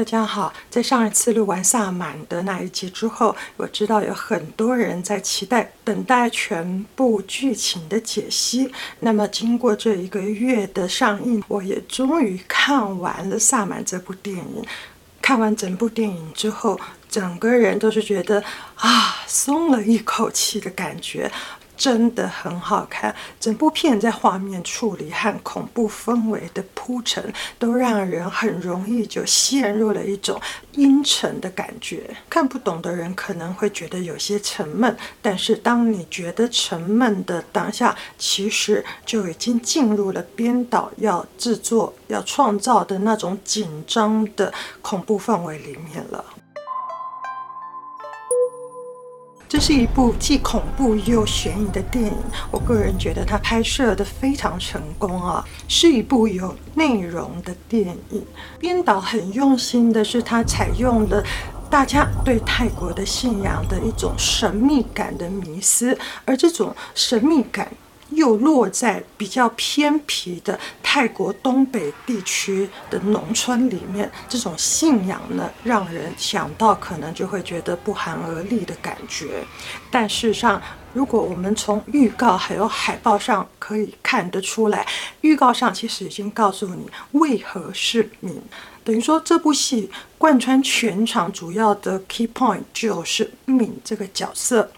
大家好，在上一次录完萨满的那一集之后，我知道有很多人在期待、等待全部剧情的解析。那么，经过这一个月的上映，我也终于看完了《萨满》这部电影。看完整部电影之后，整个人都是觉得啊，松了一口气的感觉。真的很好看，整部片在画面处理和恐怖氛围的铺陈，都让人很容易就陷入了一种阴沉的感觉。看不懂的人可能会觉得有些沉闷，但是当你觉得沉闷的当下，其实就已经进入了编导要制作、要创造的那种紧张的恐怖氛围里面了。这是一部既恐怖又悬疑的电影，我个人觉得它拍摄的非常成功啊，是一部有内容的电影。编导很用心的是，他采用了大家对泰国的信仰的一种神秘感的迷思，而这种神秘感。又落在比较偏僻的泰国东北地区的农村里面，这种信仰呢，让人想到可能就会觉得不寒而栗的感觉。但事实上，如果我们从预告还有海报上可以看得出来，预告上其实已经告诉你为何是敏，等于说这部戏贯穿全场主要的 key point 就是敏这个角色。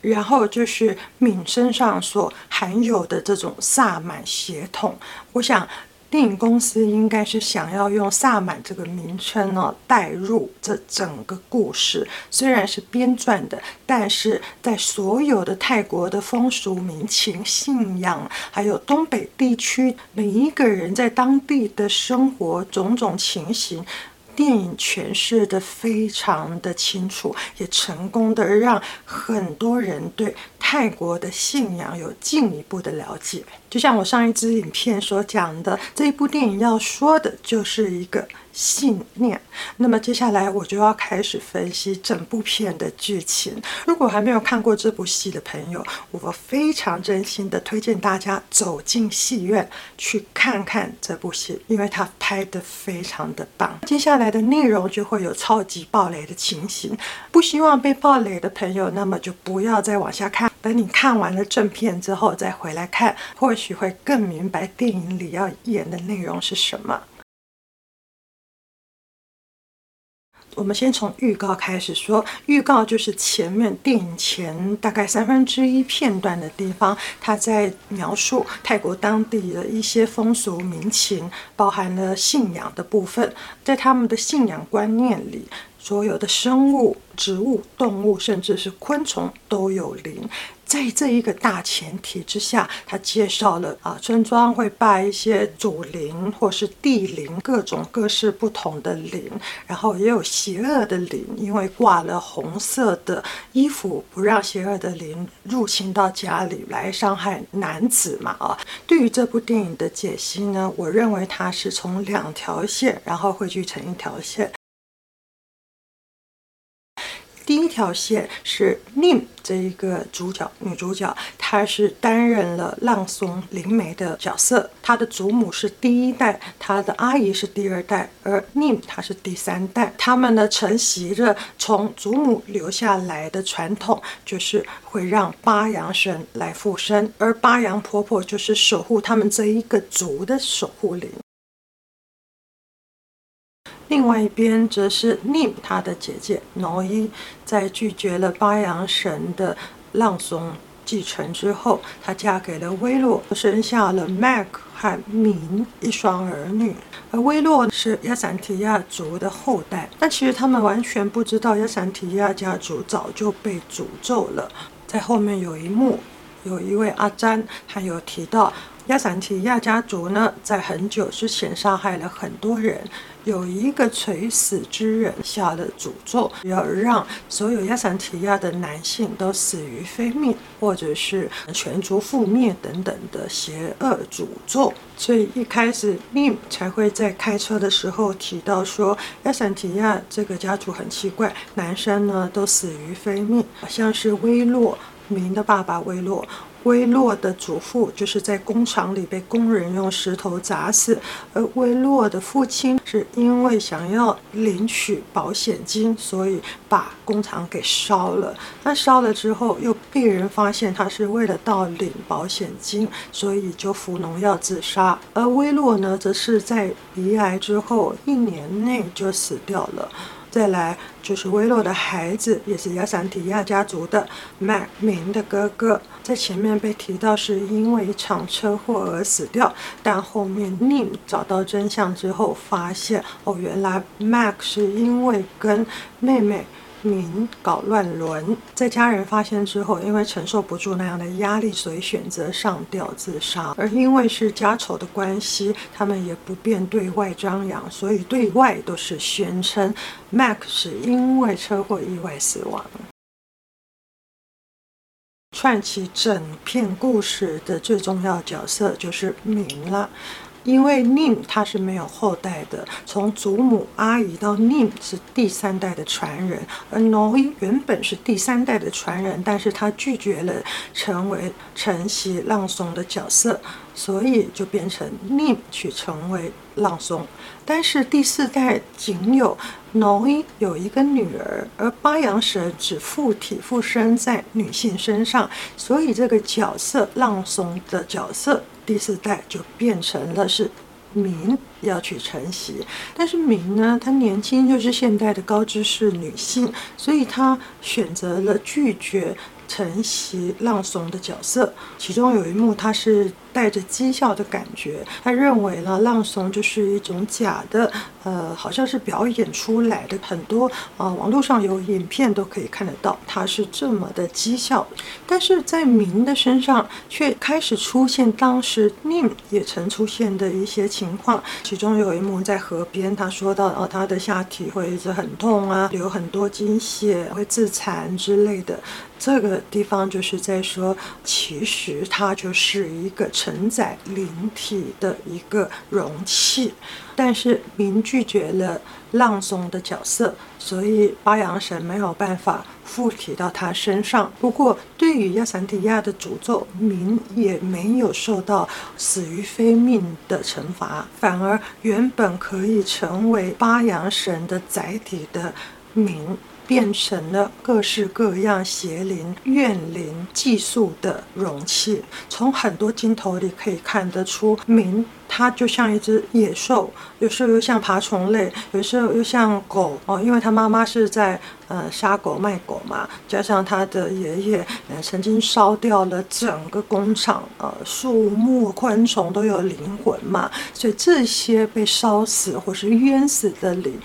然后就是敏身上所含有的这种萨满血统，我想电影公司应该是想要用萨满这个名称呢带入这整个故事。虽然是编撰的，但是在所有的泰国的风俗民情、信仰，还有东北地区每一个人在当地的生活种种情形。电影诠释的非常的清楚，也成功的让很多人对泰国的信仰有进一步的了解。就像我上一支影片所讲的，这一部电影要说的就是一个信念。那么接下来我就要开始分析整部片的剧情。如果还没有看过这部戏的朋友，我非常真心的推荐大家走进戏院去看看这部戏，因为它拍得非常的棒。接下来的内容就会有超级爆雷的情形，不希望被爆雷的朋友，那么就不要再往下看。等你看完了正片之后再回来看，或许就会更明白电影里要演的内容是什么。我们先从预告开始说，预告就是前面电影前大概三分之一片段的地方，他在描述泰国当地的一些风俗民情，包含了信仰的部分，在他们的信仰观念里。所有的生物、植物、动物，甚至是昆虫都有灵。在这一个大前提之下，他介绍了啊，村庄会拜一些祖灵或是地灵，各种各式不同的灵。然后也有邪恶的灵，因为挂了红色的衣服，不让邪恶的灵入侵到家里来伤害男子嘛啊。对于这部电影的解析呢，我认为它是从两条线，然后汇聚成一条线。第一条线是 Nim 这一个主角，女主角，她是担任了浪松灵媒的角色。她的祖母是第一代，她的阿姨是第二代，而 Nim 她是第三代。他们呢承袭着从祖母留下来的传统，就是会让八阳神来附身，而八阳婆婆就是守护他们这一个族的守护灵。另外一边则是 Nim 他的姐姐 Noi，在拒绝了巴阳神的浪松继承之后，她嫁给了威洛，生下了 Mag 和明一双儿女。而威洛是亚萨提亚族的后代，但其实他们完全不知道亚萨提亚家族早就被诅咒了。在后面有一幕，有一位阿詹，他有提到亚萨提亚家族呢，在很久之前杀害了很多人。有一个垂死之人下了诅咒，要让所有亚萨提亚的男性都死于非命，或者是全族覆灭等等的邪恶诅咒。所以一开始 Nim 才会在开车的时候提到说，亚萨提亚这个家族很奇怪，男生呢都死于非命，好像是威洛明的爸爸威洛。威洛的祖父就是在工厂里被工人用石头砸死，而威洛的父亲是因为想要领取保险金，所以把工厂给烧了。那烧了之后，又被人发现他是为了盗领保险金，所以就服农药自杀。而威洛呢，则是在鼻癌之后一年内就死掉了。再来就是威洛的孩子，也是雅桑提亚家族的 Mac 明的哥哥，在前面被提到是因为一场车祸而死掉，但后面 Nim 找到真相之后，发现哦，原来 Mac 是因为跟妹妹。明搞乱伦，在家人发现之后，因为承受不住那样的压力，所以选择上吊自杀。而因为是家丑的关系，他们也不便对外张扬，所以对外都是宣称 Mac 是因为车祸意外死亡。串起整片故事的最重要角色就是明了。因为 Nim 他是没有后代的，从祖母阿姨到 Nim 是第三代的传人，而 Noi 原本是第三代的传人，但是他拒绝了成为承袭浪松的角色，所以就变成 Nim 去成为浪松。但是第四代仅有 Noi 有一个女儿，而八阳神只附体附身在女性身上，所以这个角色浪松的角色。第四代就变成了是明要去承袭，但是明呢，她年轻就是现代的高知识女性，所以她选择了拒绝承袭浪怂的角色。其中有一幕，她是。带着讥笑的感觉，他认为呢，浪松就是一种假的，呃，好像是表演出来的。很多啊、网络上有影片都可以看得到，他是这么的讥笑。但是在明的身上，却开始出现当时宁也曾出现的一些情况。其中有一幕在河边，他说到，哦，他的下体会一直很痛啊，流很多经血，会自残之类的。这个地方就是在说，其实他就是一个。承载灵体的一个容器，但是明拒绝了浪松的角色，所以八阳神没有办法附体到他身上。不过，对于亚萨提亚的诅咒，明也没有受到死于非命的惩罚，反而原本可以成为八阳神的载体的明。变成了各式各样邪灵、怨灵寄宿的容器。从很多镜头里可以看得出，明它就像一只野兽，有时候又像爬虫类，有时候又像狗哦，因为他妈妈是在呃杀狗卖狗嘛，加上他的爷爷呃曾经烧掉了整个工厂，呃树木昆虫都有灵魂嘛，所以这些被烧死或是冤死的灵。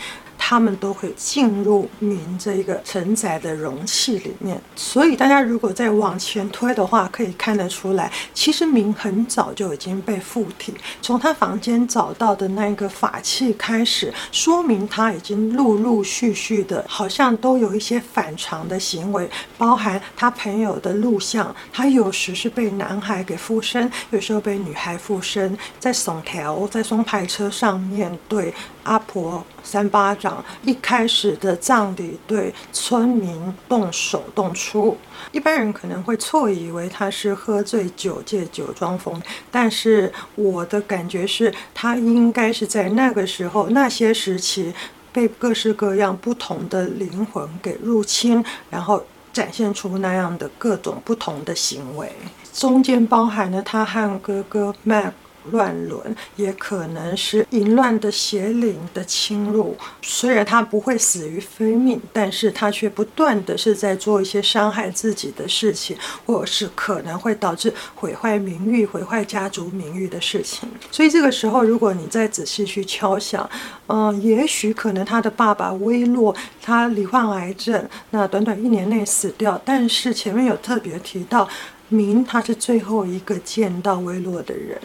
他们都会进入明这个承载的容器里面，所以大家如果再往前推的话，可以看得出来，其实明很早就已经被附体，从他房间找到的那个法器开始，说明他已经陆陆续续的，好像都有一些反常的行为，包含他朋友的录像，他有时是被男孩给附身，有时候被女孩附身，在松条，在双排车上面对阿婆三巴掌，一开始的葬礼对村民动手动粗，一般人可能会错以为他是喝醉酒借酒装疯，但是我的感觉是他应该是在那个时候那些时期被各式各样不同的灵魂给入侵，然后展现出那样的各种不同的行为，中间包含了他和哥哥 Mac。乱伦也可能是淫乱的邪灵的侵入，虽然他不会死于非命，但是他却不断的是在做一些伤害自己的事情，或者是可能会导致毁坏名誉、毁坏家族名誉的事情。所以这个时候，如果你再仔细去敲想，嗯、也许可能他的爸爸威洛他罹患癌症，那短短一年内死掉，但是前面有特别提到。明他是最后一个见到威洛的人，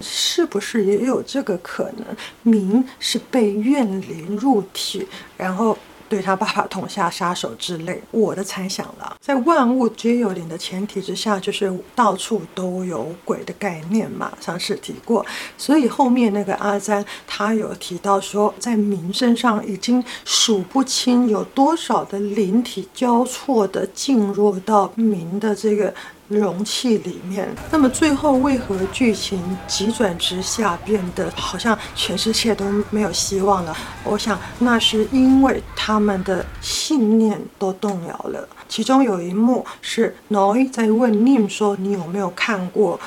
是不是也有这个可能？明是被怨灵入体，然后对他爸爸痛下杀手之类。我的猜想了，在万物皆有灵的前提之下，就是到处都有鬼的概念嘛，上次提过。所以后面那个阿詹他有提到说，在明身上已经数不清有多少的灵体交错的进入到明的这个。容器里面。那么最后为何剧情急转直下，变得好像全世界都没有希望了？我想那是因为他们的信念都动摇了。其中有一幕是 Noi 在问 Nim 说：“你有没有看过？”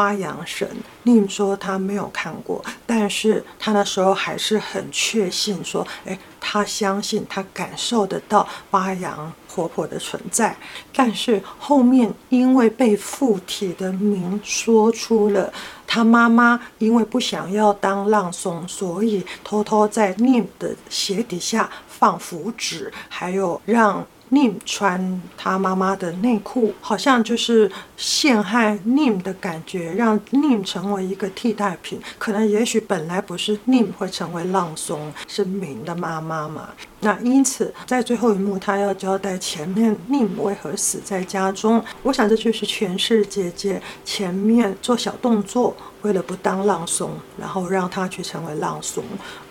巴阳神，宁说他没有看过，但是他那时候还是很确信说，诶，他相信他感受得到巴阳婆婆的存在。但是后面因为被附体的明说出了他妈妈因为不想要当浪松，所以偷偷在宁的鞋底下放符纸，还有让。Nim 穿他妈妈的内裤，好像就是陷害 Nim 的感觉，让 Nim 成为一个替代品。可能也许本来不是 Nim 会成为浪松，是明的妈妈嘛。那因此在最后一幕，他要交代前面宁为何死在家中。我想这就是权世姐姐前面做小动作，为了不当浪松，然后让他去成为浪松，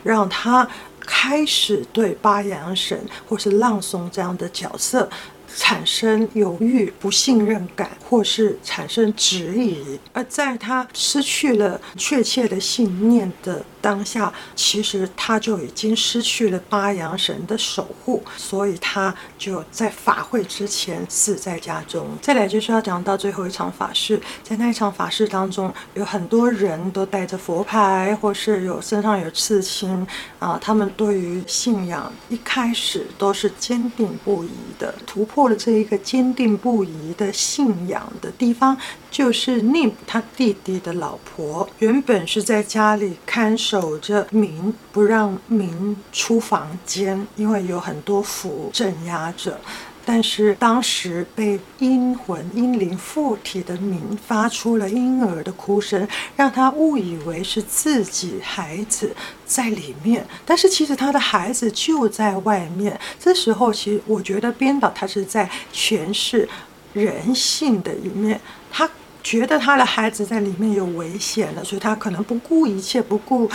让他。开始对八扬神或是浪松这样的角色产生犹豫、不信任感，或是产生质疑。而在他失去了确切的信念的当下，其实他就已经失去了八阳神的守护，所以他就在法会之前死在家中。再来就是要讲到最后一场法事，在那一场法事当中，有很多人都带着佛牌，或是有身上有刺青啊，他们对于信仰一开始都是坚定不移的。突破了这一个坚定不移的信仰的地方，就是 Nim 他弟弟的老婆，原本是在家里看守守着民，不让民出房间，因为有很多符镇压着。但是当时被阴魂阴灵附体的民发出了婴儿的哭声，让他误以为是自己孩子在里面，但是其实他的孩子就在外面。这时候，其实我觉得编导他是在诠释人性的一面，他。觉得他的孩子在里面有危险了，所以他可能不顾一切、不顾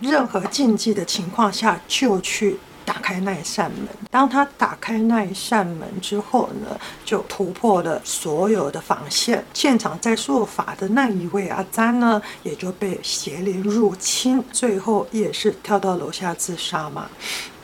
任何禁忌的情况下，就去打开那一扇门。当他打开那一扇门之后呢，就突破了所有的防线。现场在做法的那一位阿詹呢，也就被邪灵入侵，最后也是跳到楼下自杀嘛。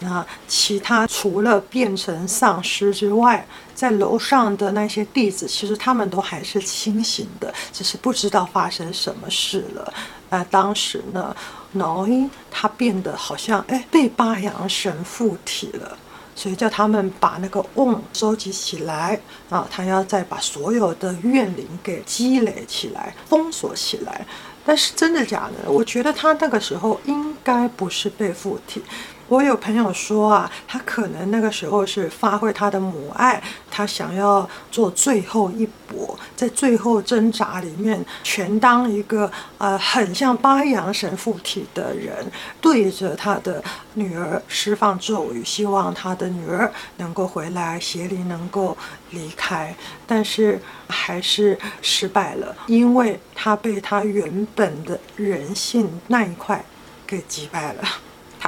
那其他除了变成丧尸之外，在楼上的那些弟子，其实他们都还是清醒的，只是不知道发生什么事了。那当时呢挠音他变得好像哎被八阳神附体了，所以叫他们把那个瓮收集起来啊，他要再把所有的怨灵给积累起来，封锁起来。但是真的假的？我觉得他那个时候应该不是被附体。我有朋友说啊，他可能那个时候是发挥他的母爱，他想要做最后一搏，在最后挣扎里面，全当一个呃很像八阳神附体的人，对着他的女儿释放咒语，希望他的女儿能够回来，邪灵能够离开，但是还是失败了，因为他被他原本的人性那一块给击败了。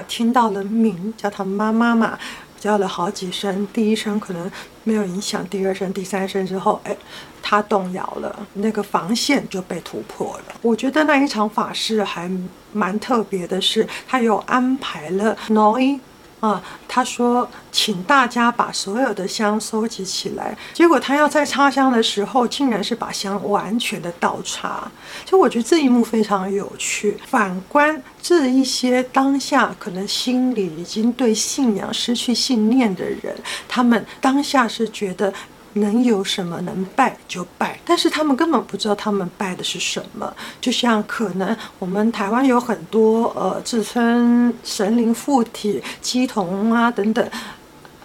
听到了名叫他妈妈嘛，叫了好几声，第一声可能没有影响，第二声、第三声之后，哎，他动摇了，那个防线就被突破了。我觉得那一场法事还蛮特别的是，他有安排了 Noi。啊，他说，请大家把所有的香收集起来。结果他要在插香的时候，竟然是把香完全的倒插。就我觉得这一幕非常有趣。反观这一些当下可能心里已经对信仰失去信念的人，他们当下是觉得。能有什么？能拜就拜，但是他们根本不知道他们拜的是什么。就像可能我们台湾有很多呃自称神灵附体、乩童啊等等。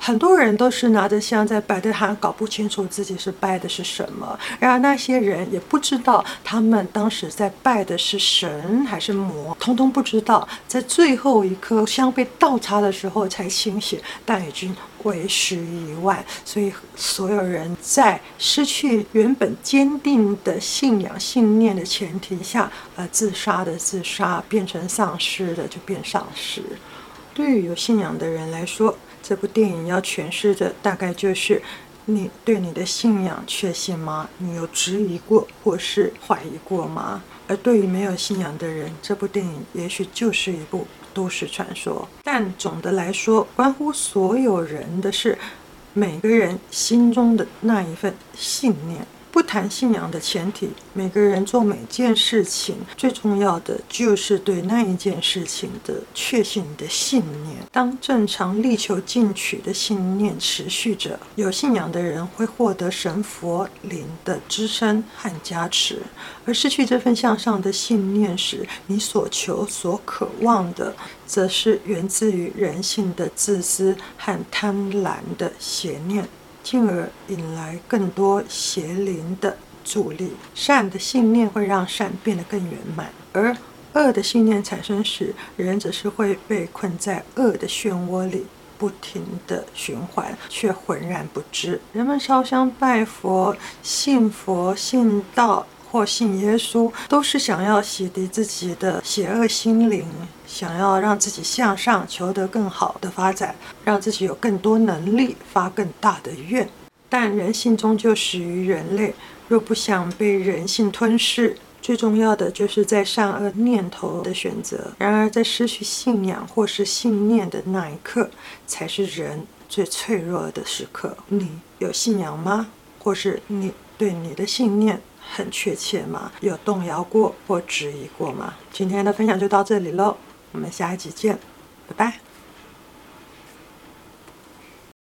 很多人都是拿着香在拜，但他搞不清楚自己是拜的是什么。然而那些人也不知道他们当时在拜的是神还是魔，通通不知道。在最后一颗香被倒插的时候才清醒，但已经为时已晚。所以所有人在失去原本坚定的信仰信念的前提下，呃，自杀的自杀，变成丧尸的就变丧尸。对于有信仰的人来说，这部电影要诠释的大概就是你对你的信仰确信吗？你有质疑过或是怀疑过吗？而对于没有信仰的人，这部电影也许就是一部都市传说。但总的来说，关乎所有人的是每个人心中的那一份信念。谈信仰的前提，每个人做每件事情，最重要的就是对那一件事情的确信的信念。当正常力求进取的信念持续着，有信仰的人会获得神佛灵的支撑和加持；而失去这份向上的信念时，你所求所渴望的，则是源自于人性的自私和贪婪的邪念。进而引来更多邪灵的助力。善的信念会让善变得更圆满，而恶的信念产生时，人则是会被困在恶的漩涡里，不停地循环，却浑然不知。人们烧香拜佛、信佛、信道或信耶稣，都是想要洗涤自己的邪恶心灵。想要让自己向上，求得更好的发展，让自己有更多能力，发更大的愿。但人性终究始于人类，若不想被人性吞噬，最重要的就是在善恶念头的选择。然而，在失去信仰或是信念的那一刻，才是人最脆弱的时刻。你有信仰吗？或是你对你的信念很确切吗？有动摇过或质疑过吗？今天的分享就到这里喽。我们下一集见，拜拜。